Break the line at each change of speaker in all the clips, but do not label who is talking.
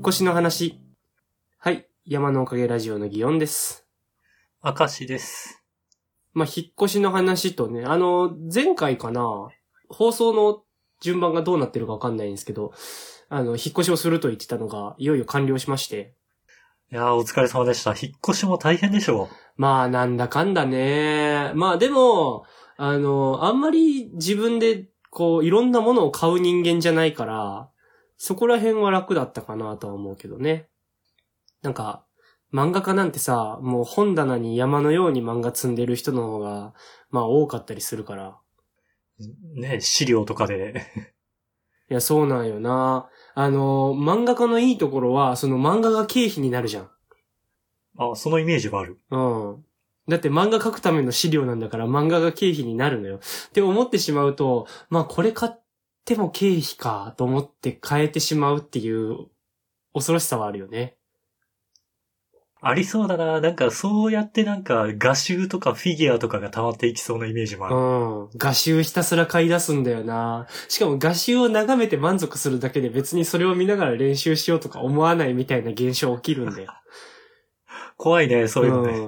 引っ越しの話。はい。山のおかげラジオの祇園です。
明石です。
まあ、引っ越しの話とね、あの、前回かな、放送の順番がどうなってるかわかんないんですけど、あの、引っ越しをすると言ってたのが、いよいよ完了しまして。
いやー、お疲れ様でした。引っ越しも大変でしょ
まあ、なんだかんだね。まあ、でも、あの、あんまり自分で、こう、いろんなものを買う人間じゃないから、そこら辺は楽だったかなとは思うけどね。なんか、漫画家なんてさ、もう本棚に山のように漫画積んでる人の方が、まあ多かったりするから。
う。ね、資料とかで。
いや、そうなんよな。あの、漫画家のいいところは、その漫画が経費になるじゃん。
あ、そのイメージがある。
うん。だって漫画描くための資料なんだから漫画が経費になるのよ。って思ってしまうと、まあこれ買っても経費かと思って変えてしまうっていう恐ろしさはあるよね。
ありそうだな。なんか、そうやってなんか、画集とかフィギュアとかが溜まっていきそうなイメージもあ
う
る。
ん。画集ひたすら買い出すんだよな。しかも画集を眺めて満足するだけで別にそれを見ながら練習しようとか思わないみたいな現象起きるんだよ。
怖いね、そういうのね。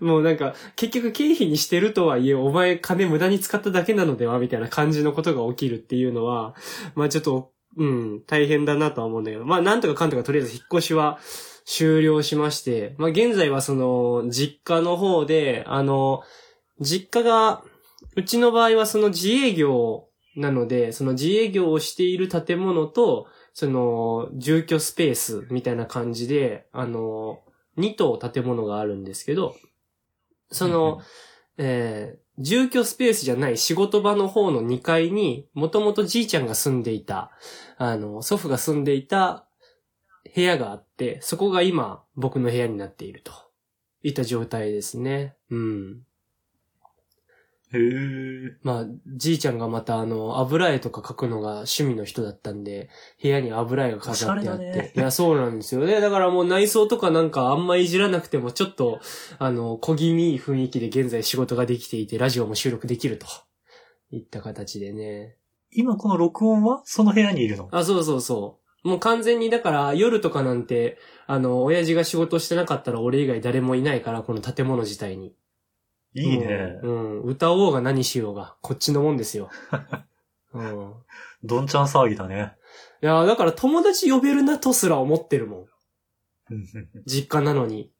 うん。もうなんか、結局経費にしてるとはいえ、お前金無駄に使っただけなのではみたいな感じのことが起きるっていうのは、まあちょっと、うん、大変だなとは思うんだけど、まあなんとかかんとかとりあえず引っ越しは終了しまして、まあ現在はその、実家の方で、あの、実家が、うちの場合はその自営業なので、その自営業をしている建物と、その、住居スペースみたいな感じで、あの、2棟建物があるんですけど、その、えー住居スペースじゃない仕事場の方の2階に、もともとじいちゃんが住んでいた、あの、祖父が住んでいた部屋があって、そこが今、僕の部屋になっていると。いった状態ですね。うん。
へー。
まあ、じいちゃんがまたあの、油絵とか描くのが趣味の人だったんで、部屋に油絵が飾ってあって。
ね
いや、そうなんですよね。だからもう内装とかなんかあんまいじらなくても、ちょっと、あの、小気味いい雰囲気で現在仕事ができていて、ラジオも収録できると。いった形でね。
今この録音はその部屋にいるの？
あ、そうそうそう。もう完全にだから夜とかなんて、あの、親父が仕事してなかったら俺以外誰もいないから、この建物自体に。
いいね。
うん。歌おうが何しようが、こっちのもんですよ。うん。
どんちゃん騒ぎだね。
いや、だから友達呼べるなとすら思ってるもん。
うん
実家なのに。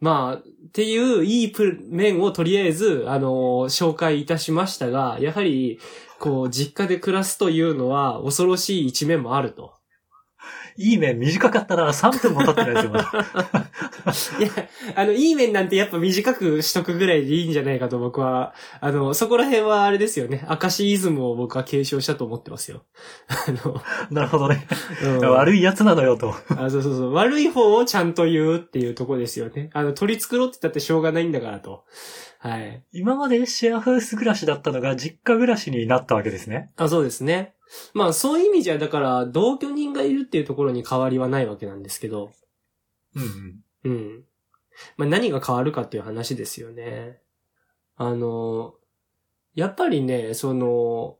まあ、っていういいプ面をとりあえず、あの紹介いたしましたが、やはり、こう、実家で暮らすというのは恐ろしい一面もあると。
いい面短かったな。3分も経ってないですよ、まだ。
いや、あの、いい面なんてやっぱ短くしとくぐらいでいいんじゃないかと僕は、あの、そこら辺はあれですよね。明石イズムを僕は継承したと思ってますよ。あの、
なるほどね。
うん
悪い奴なのよ、と。
あ、そうそうそう。悪い方をちゃんと言うっていうとこですよね。あの、取り繕ってたってしょうがないんだからと。はい。
今までシェアハウス暮らしだったのが実家暮らしになったわけですね。
あ、そうですね。まあ、そういう意味じゃ、だから、同居人がいるっていうところに変わりはないわけなんですけど。
うんうん。
うん。まあ、何が変わるかっていう話ですよね。あの、やっぱりね、その、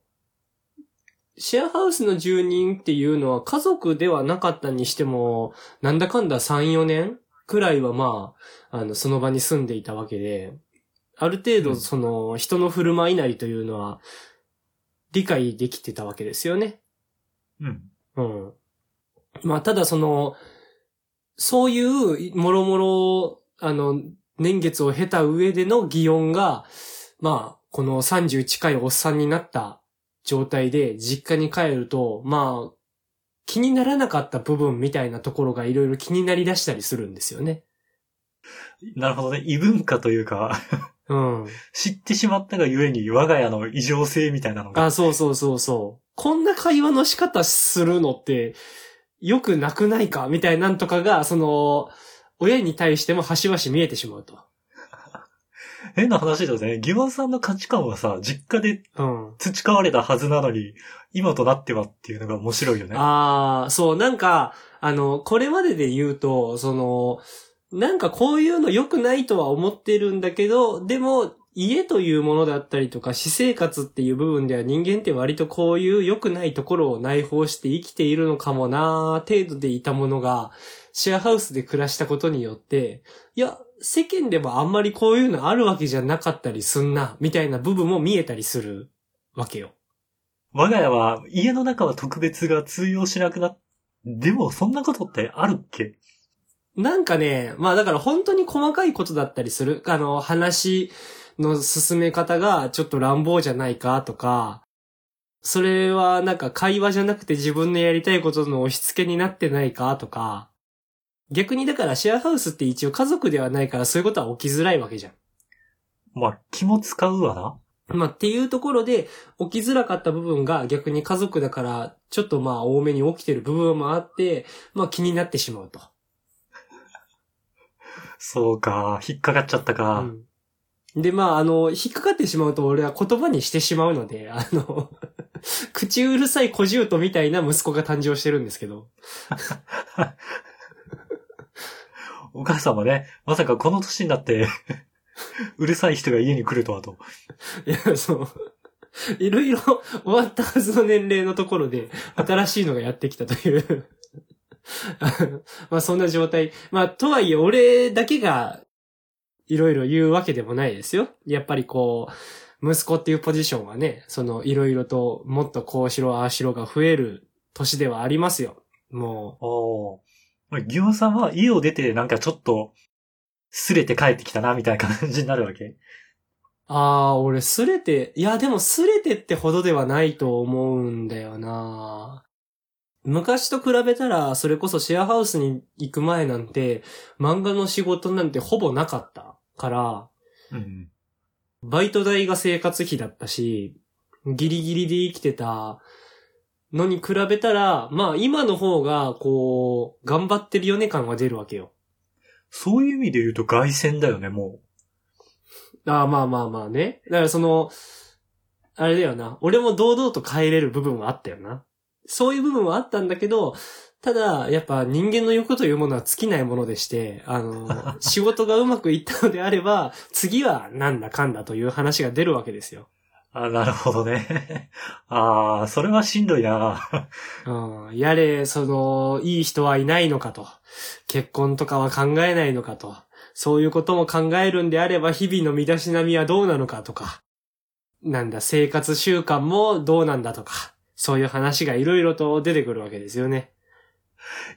シェアハウスの住人っていうのは家族ではなかったにしても、なんだかんだ3、4年くらいはまあ、あの、その場に住んでいたわけで、ある程度
うん
その、人の振る舞いなりというのは、理解できてたわけですよね。
うん。
うん。まあ、ただその、そういう、もろもろ、あの、年月を経た上での擬音が、まあ、この30近いおっさんになった状態で実家に帰ると、まあ、気にならなかった部分みたいなところがいろいろ気になり出したりするんですよね。
なるほどね。異文化というか、
うん。
知ってしまったがゆえに我が家の異常性みたいなのが。
あ、そうそうそうそう。こんな会話の仕方するのって、よくなくないかみたいなんとかが、その、親に対しても端々見えてしまうと。
変な話だよね。ギワンさんの価値観はさ、実家で
うん。
培われたはずなのに、今となってはっていうのが面白いよね。
ああ、そう、なんか、あの、これまでで言うと、その、なんかこういうの良くないとは思ってるんだけど、でも、家というものだったりとか、私生活っていう部分では人間って割とこういう良くないところを内包して生きているのかもなー程度でいたものが、シェアハウスで暮らしたことによって、いや、世間でもあんまりこういうのあるわけじゃなかったりすんな、みたいな部分も見えたりするわけよ。
我が家は家の中は特別が通用しなくなっ、でもそんなことってあるっけ？
なんかね、まあだから本当に細かいことだったりする。あの、話の進め方がちょっと乱暴じゃないかとか、それはなんか会話じゃなくて自分のやりたいことの押し付けになってないかとか、逆にだからシェアハウスって一応家族ではないからそういうことは起きづらいわけじゃん。
まあ、気も使うわな。
まあっていうところで起きづらかった部分が逆に家族だからちょっとまあ多めに起きてる部分もあって、まあ気になってしまうと。
そうか、引っかかっちゃったか。
うん。で、まあ、あの、引っかかってしまうと俺は言葉にしてしまうので、あの、口うるさい小獣みたいな息子が誕生してるんですけど。
お母さんもね、まさかこの年になって、うるさい人が家に来るとはと。
いや、そう。いろいろ終わったはずの年齢のところで、新しいのがやってきたという。まあそんな状態。まあとはいえ俺だけがいろいろ言うわけでもないですよ。やっぱりこう、息子っていうポジションはね、そのいろいろともっとこうしろああしろが増える年ではありますよ。も
おー。まあギオンさんは家を出てなんかちょっと、すれて帰ってきたな、みたいな感じになるわけ？
う、ああ、俺すれて、いやでもすれてってほどではないと思うんだよな昔と比べたら、それこそシェアハウスに行く前なんて、漫画の仕事なんてほぼなかったから、
うん。
バイト代が生活費だったし、ギリギリで生きてたのに比べたら、まあ今の方が、こう、頑張ってるよね感が出るわけよ。
そういう意味で言うと外旋だよね、も
ああ、まあまあまあね。だからその、あれだよな。俺も堂々と帰れる部分はあったよな。そういう部分はあったんだけど、ただ、やっぱ人間の欲というものは尽きないものでして、あの、仕事がうまくいったのであれば、次はなんだかんだという話が出るわけですよ。
う。あ、なるほどね。ああ、それはしんどいな。
うん、やれ、その、いい人はいないのかと。結婚とかは考えないのかと。そういうことも考えるんであれば、日々の身だしなみはどうなのかとか。なんだ、生活習慣もどうなんだとか。そういう話がいろいろと出てくるわけですよね。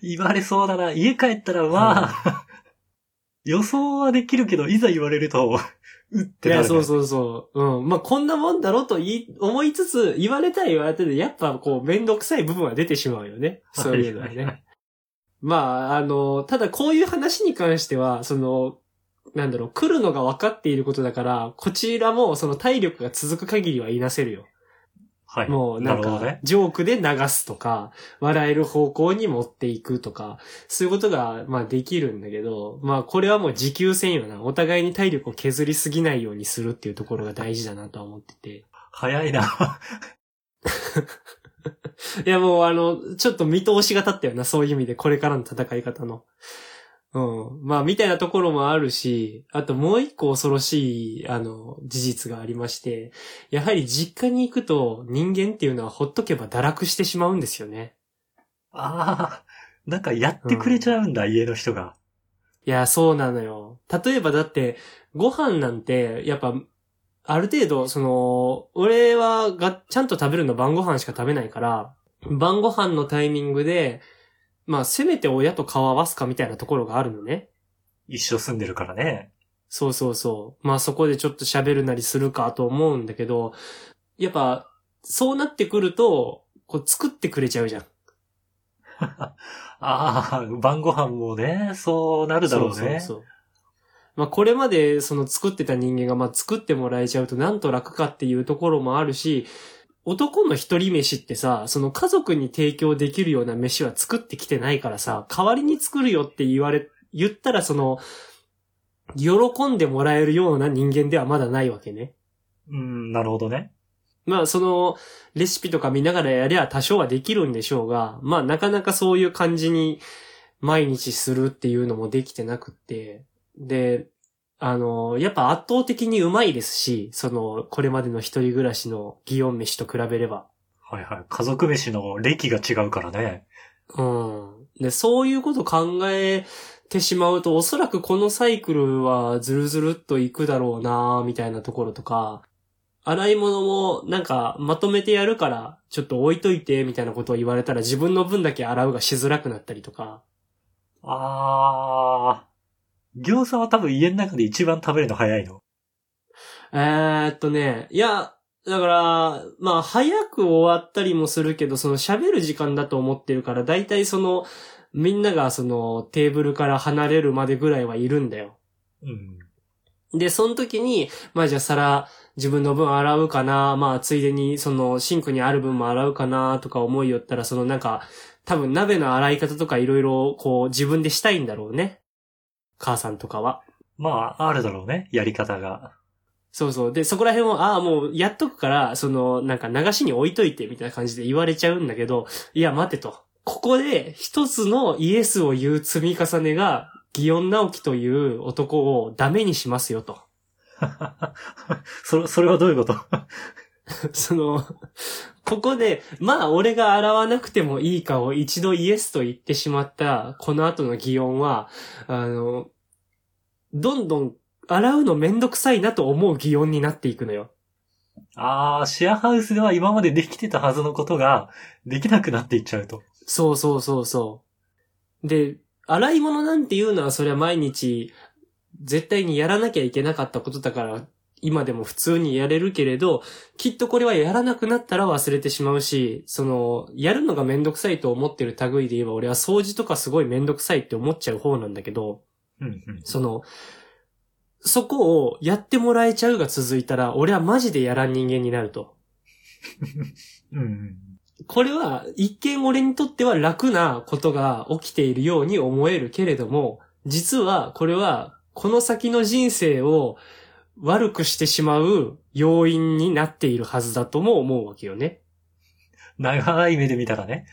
言われそうだな。家帰ったらまあ、予想はできるけど、いざ言われると、うっ
い
てなる、
や、そうそうそう。うん。まあ、こんなもんだろと言い、思いつつ、言われたら言われたで、やっぱこう、めんどくさい部分は出てしまうよね。そういうのはね。
はいはいはい
まあ、あの、ただこういう話に関しては、その、なんだろう、来るのが分かっていることだから、こちらもその体力が続く限りは言いなせるよ。
はい。
もうなんか
るほどね、。
ジョークで流すとか、笑える方向に持っていくとか、そういうことが、まあできるんだけど、まあこれはもう持久戦よな。お互いに体力を削りすぎないようにするっていうところが大事だなとは思ってて。
早いな。
いやもうあの、ちょっと見通しが立ったよな、そういう意味で、これからの戦い方の。うん。まあ、みたいなところもあるし、あともう一個恐ろしい、あの、事実がありまして、やはり実家に行くと人間っていうのはほっとけば堕落してしまうんですよね。
ああ、なんかやってくれちゃうんだ、家の人が。
いや、そうなのよ。例えばだって、ご飯なんて、やっぱ、ある程度、その、俺はが、ちゃんと食べるの晩ご飯しか食べないから、晩ご飯のタイミングで、まあ、せめて親と顔合わすかみたいなところがあるのね。
一緒住んでるからね。
そうそうそう。まあそこでちょっと喋るなりするかと思うんだけど、やっぱ、そうなってくると、こう作ってくれちゃうじゃん。
ああ、晩ご飯もね、そうなるだろうね。
そうそうそう。まあこれまでその作ってた人間がまあ作ってもらえちゃうとなんと楽かっていうところもあるし、男の一人飯ってさ、その家族に提供できるような飯は作ってきてないからさ、代わりに作るよって言われ、言ったらその、喜んでもらえるような人間ではまだないわけね。
うん、なるほどね。
まあその、レシピとか見ながらやりゃ多少はできるんでしょうが、まあなかなかそういう感じに毎日するっていうのもできてなくって、で、あの、やっぱ圧倒的にうまいですし、その、これまでの一人暮らしの祇園飯と比べれば。
はいはい。家族飯の歴が違うからね。
うん。で、そういうこと考えてしまうと、おそらくこのサイクルはずるずるっといくだろうなみたいなところとか、洗い物もなんかまとめてやるから、ちょっと置いといてみたいなことを言われたら自分の分だけ洗うがしづらくなったりとか。
あー。餃子は多分家の中で一番食べるの早いの。
えーっとね、いや、だから、まあ、早く終わったりもするけど、その喋る時間だと思ってるから、だいたいその、みんながそのテーブルから離れるまでぐらいはいるんだよ。
うん。
で、その時に、まあじゃあ皿、自分の分洗うかな、まあついでにそのシンクにある分も洗うかな、とか思いよったら、そのなんか、多分鍋の洗い方とかいろいろこう自分でしたいんだろうね。母さんとかは。
まあ、あるだろうね。やり方が。
そうそう。で、そこら辺を、ああ、もうやっとくから、その、なんか流しに置いといて、みたいな感じで言われちゃうんだけど、いや、待てと。ここで一つのイエスを言う積み重ねが、祇園直樹という男をダメにしますよと。
それ、それはどういうこと？
その、ここで、まあ俺が洗わなくてもいいかを一度イエスと言ってしまった、この後の擬音は、あの、どんどん洗うのめんどくさいなと思う擬音になっていくのよ。
あー、シェアハウスでは今までできてたはずのことが、できなくなっていっちゃうと。
そうそうそうそう。で、洗い物なんていうのはそれは毎日、絶対にやらなきゃいけなかったことだから、今でも普通にやれるけれど、きっとこれはやらなくなったら忘れてしまうし、その、やるのがめんどくさいと思ってる類で言えば、俺は掃除とかすごいめんどくさいって思っちゃう方なんだけど。その、そこをやってもらえちゃうが続いたら、俺はマジでやらん人間になると。
うんうん。
これは一見俺にとっては楽なことが起きているように思えるけれども、実はこれはこの先の人生を悪くしてしまう要因になっているはずだとも思うわけよね。
長い目で見たらね。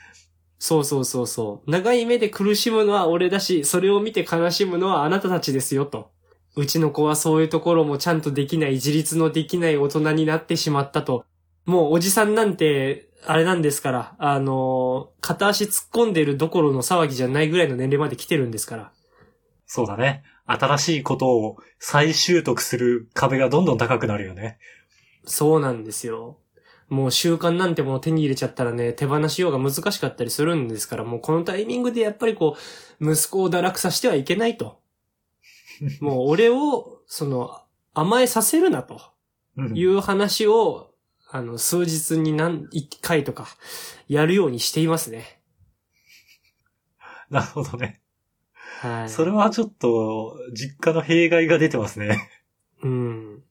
そうそうそうそう。長い目で苦しむのは俺だし、それを見て悲しむのはあなたたちですよと。うちの子はそういうところもちゃんとできない、自立のできない大人になってしまったと。もうおじさんなんて、あれなんですから、あのー片足突っ込んでるどころの騒ぎじゃないぐらいの年齢まで来てるんですから。
そうだね。新しいことを再習得する壁がどんどん高くなるよね。
そうなんですよ。もう習慣なんてものを手に入れちゃったらね、手放しようが難しかったりするんですから、もうこのタイミングでやっぱりこう、息子を堕落させてはいけないと。もう俺を、その、甘えさせるなと
うん
いう話を、あの、数日に何、一回とか、やるようにしていますね。
なるほどね。
はい。
それはちょっと、実家の弊害が出てますね。
うん。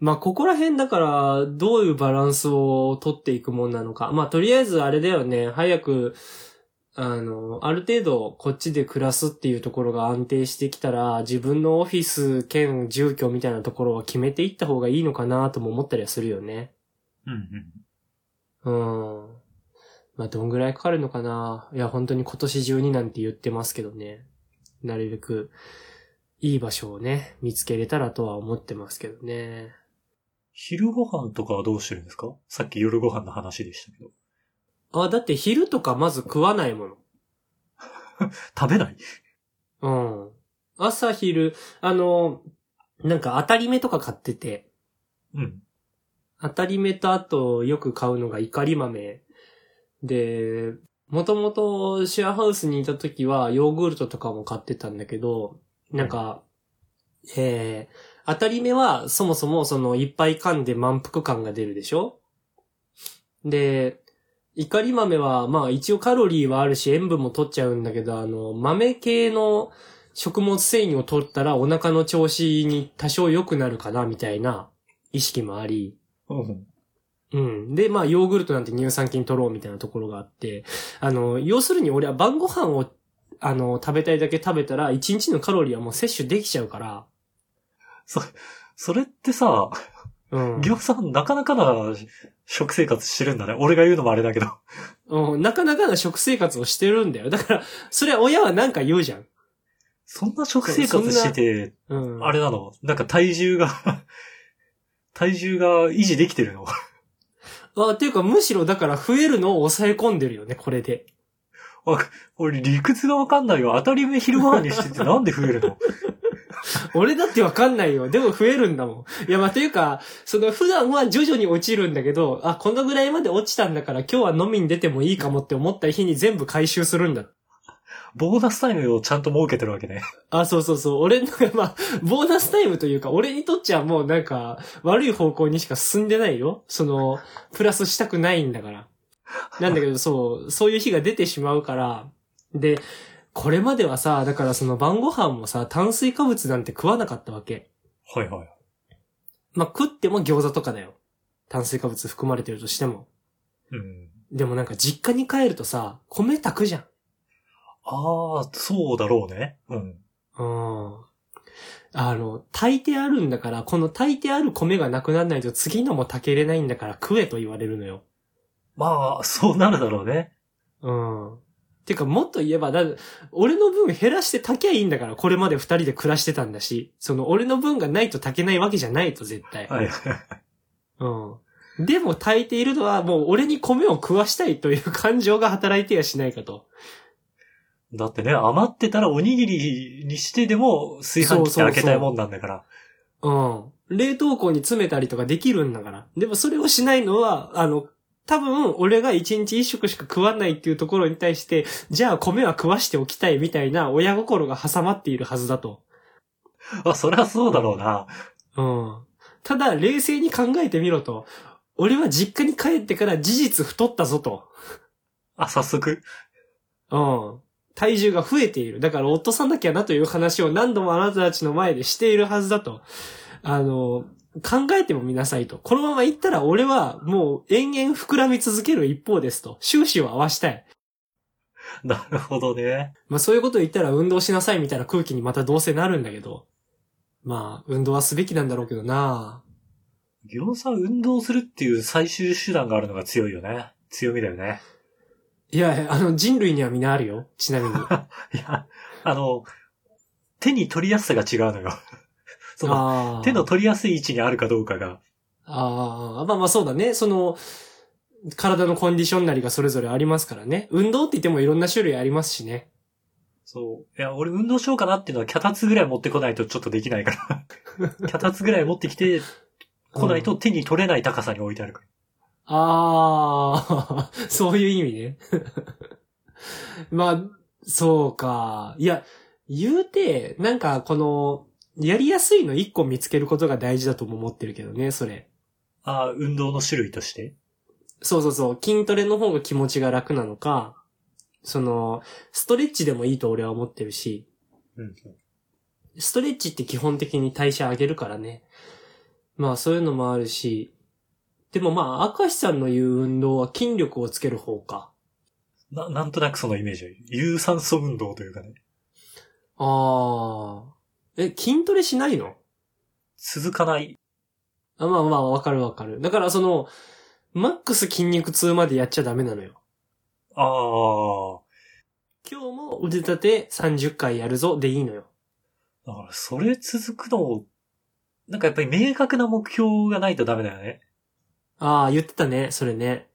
まあ、ここら辺だから、どういうバランスを取っていくもんなのか。まあ、とりあえずあれだよね、早く、あの、ある程度こっちで暮らすっていうところが安定してきたら、自分のオフィス兼住居みたいなところは決めていった方がいいのかなとも思ったりはするよね。
うんうん。
うん。まあ、どんぐらいかかるのかないや、本当に今年中になんて言ってますけどね。なるべく、いい場所をね、見つけれたらとは思ってますけどね。
昼ご飯とかはどうしてるんですか？さっき夜ご飯の話でしたけど。
あ、だって昼とかまず食わないもの。
食べない？
うん。朝昼、あの、なんか当たり目とか買ってて、
うん。
当たり目とあとよく買うのが怒り豆。で、もともとシェアハウスにいた時はヨーグルトとかも買ってたんだけど、なんか、えー、当たり目はそもそもそのいっぱい噛んで満腹感が出るでしょ？で、怒り豆はまあ一応カロリーはあるし塩分も取っちゃうんだけど、あの、豆系の食物繊維を取ったらお腹の調子に多少良くなるかなみたいな意識もあり、
うん。
で、まあ、ヨーグルトなんて乳酸菌取ろうみたいなところがあって、あの、要するに俺は晩ご飯を、あの、食べたいだけ食べたら、1日のカロリーはもう摂取できちゃうから、
そ、それってさ、
うん。
ぎょうさんなかなかな食生活してるんだね。俺が言うのもあれだけど。
うんなかなかな食生活をしてるんだよ。だから、それは親はなんか言うじゃん。
そんな食生活してて、
うん。
あれなの？なんか体重が、体重が維持できてるの？
あ、っていうかむしろだから増えるのを抑え込んでるよね、これで。
俺理屈がわかんないよ。当たり前昼ご飯にしてて なんで増えるの？
俺だってわかんないよ。でも増えるんだもん。いや、まあ、というか、その普段は徐々に落ちるんだけど、あ、このぐらいまで落ちたんだから今日は飲みに出てもいいかもって思った日に全部回収するんだ。
ボーナスタイムをちゃんと設けてるわけね。
あ、そうそうそう。俺の、まあ、ボーナスタイムというか、俺にとっちゃもうなんか、悪い方向にしか進んでないよ。その、プラスしたくないんだから。なんだけど、そう、そういう日が出てしまうから、で、これまではさ、だからその晩ご飯もさ、炭水化物なんて食わなかったわけ。
はいはい。
まあ、食っても餃子とかだよ。炭水化物含まれてるとしても。
うん。
でもなんか実家に帰るとさ、米炊くじゃん。
ああ、そうだろうね。うん。
うん。あの、炊いてあるんだから、この炊いてある米がなくならないと次のも炊けれないんだから食えと言われるのよ。
まあ、そうなるだろうね。
うん。てか、もっと言えば、だ、俺の分減らして炊きゃいいんだから、これまで二人で暮らしてたんだし、その、俺の分がないと炊けないわけじゃないと、絶対。
はい。
うん。でも炊いているのは、もう俺に米を食わしたいという感情が働いてやしないかと。
だってね、余ってたらおにぎりにしてでも炊飯器って開けたいもんなんだから。
うん。冷凍庫に詰めたりとかできるんだから。でもそれをしないのは、あの、多分、俺が一日一食しか食わないっていうところに対して、じゃあ米は食わしておきたいみたいな親心が挟まっているはずだと。
あ、そりゃそうだろうな。
うん。ただ、冷静に考えてみろと。俺は実家に帰ってから事実太ったぞと。
あ、早速。
うん。体重が増えている。だから落とさなきゃなという話を何度もあなたたちの前でしているはずだと。あの、考えてもみなさいと。このまま行ったら俺はもう延々膨らみ続ける一方ですと。収支を合わしたい。
なるほどね。
まあそういうこと言ったら運動しなさいみたいな空気にまたどうせなるんだけど。まあ、運動はすべきなんだろうけどな
ギョンさん運動するっていう最終手段があるのが強いよね。強みだよね。
いや、あの人類にはみんなあるよ。ちなみに。
いや、あの、手に取りやすさが違うのよ。その、手の取りやすい位置にあるかどうかが。
ああ、まあまあそうだね。その、体のコンディションなりがそれぞれありますからね。運動って言ってもいろんな種類ありますしね。
そう。いや、俺運動しようかなっていうのは、脚立ぐらい持ってこないとちょっとできないから。脚立ぐらい持ってきて、来ないと手に取れない高さに置いてあるから。
ああ、そういう意味ね。まあ、そうか。いや、言うて、なんかこの、やりやすいの一個見つけることが大事だとも思ってるけどね、それ。
ああ、運動の種類として？
そうそうそう。筋トレの方が気持ちが楽なのか、その、ストレッチでもいいと俺は思ってるし、
うん。
ストレッチって基本的に代謝上げるからね。まあそういうのもあるし、でもまあ、明石さんの言う運動は筋力をつける方か。
な、なんとなくそのイメージ。有酸素運動というかね。
ああ。え、筋トレしないの？
続かない。
あまあまあ、わかるわかる。だからその、マックス筋肉痛までやっちゃダメなのよ。
ああ。
今日も腕立て30回やるぞでいいのよ。
だから、それ続くの、なんかやっぱり明確な目標がないとダメだよね。
ああ、言ってたね、それね。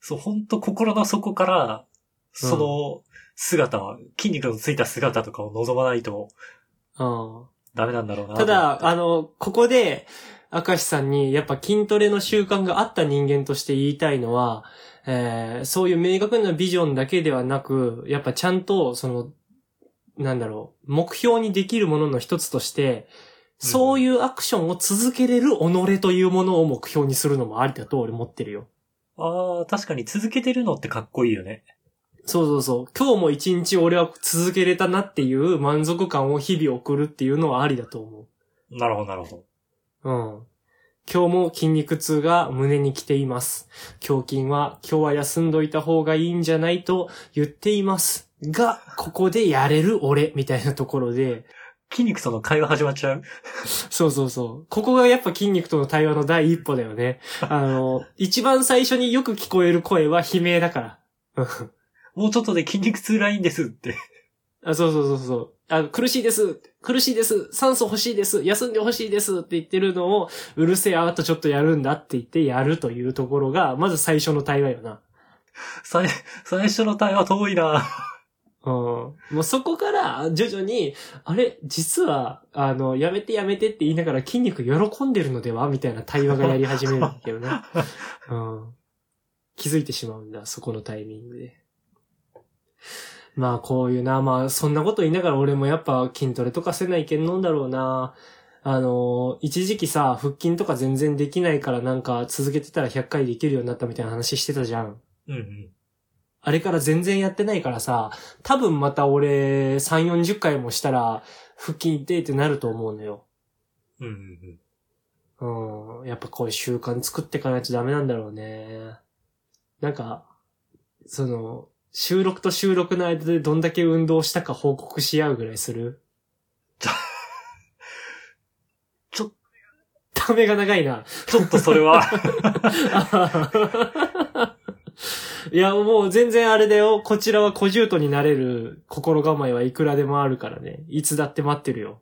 そう、ほんと心の底から、その姿は、筋肉のついた姿とかを望まないと
うん。
ダメなんだろうな。
ただ、、あの、ここで、明石さんに、やっぱ筋トレの習慣があった人間として言いたいのは、えーそういう明確なビジョンだけではなく、やっぱちゃんと、その、なんだろう、目標にできるものの一つとして、そういうアクションを続けれる己というものを目標にするのもありだと俺思ってるよ。
ああ、確かに続けてるのってかっこいいよね。
そうそうそう。今日も一日俺は続けれたなっていう満足感を日々送るっていうのはありだと思う。
なるほど、なるほど。
うん。今日も筋肉痛が胸に来ています。胸筋は今日は休んどいた方がいいんじゃないと言っています。が、ここでやれる俺みたいなところで、
筋肉との会話始まっちゃう？
そうそうそう。ここがやっぱ筋肉との対話の第一歩だよね。あの、一番最初によく聞こえる声は悲鳴だから。う ん
もうちょっとで筋肉痛ラインですって。
あそうそうそうそう。あの、苦しいです苦しいです酸素欲しいです休んで欲しいですって言ってるのを、うるせえ、あとちょっとやるんだって言ってやるというところが、まず最初の対話よな。
最、最初の対話遠いな。
うん。もうそこから、徐々に、あれ、実は、あの、やめてやめてって言いながら筋肉喜んでるのでは？みたいな対話がやり始めるんだけどね。うん。気づいてしまうんだ、そこのタイミングで。まあ、こういうな、まあ、そんなこと言いながら俺もやっぱ筋トレとかせないけんのんだろうな。あの、一時期さ、腹筋とか全然できないからなんか続けてたら100回できるようになったみたいな話してたじゃん。
うんうん。
あれから全然やってないからさ、多分また俺3、40回もしたら腹筋痛いってなると思うのよ。
うんうんうん。
うん。やっぱこういう習慣作っていかないとダメなんだろうね。なんか、その、収録と収録の間でどんだけ運動したか報告し合うぐらいする？
ちょ、
ためが長いな。
ちょっとそれは、
いや、もう全然あれだよ。こちらは小獣とになれる心構えはいくらでもあるからね。いつだって待ってるよ。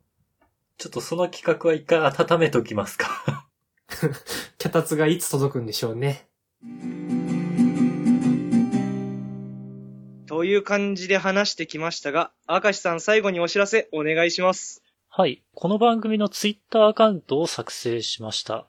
ちょっとその企画は一回温めときますか。
脚立がいつ届くんでしょうね。
という感じで話してきましたが、明石さん最後にお知らせお願いします。
はい。この番組のツイッターアカウントを作成しました。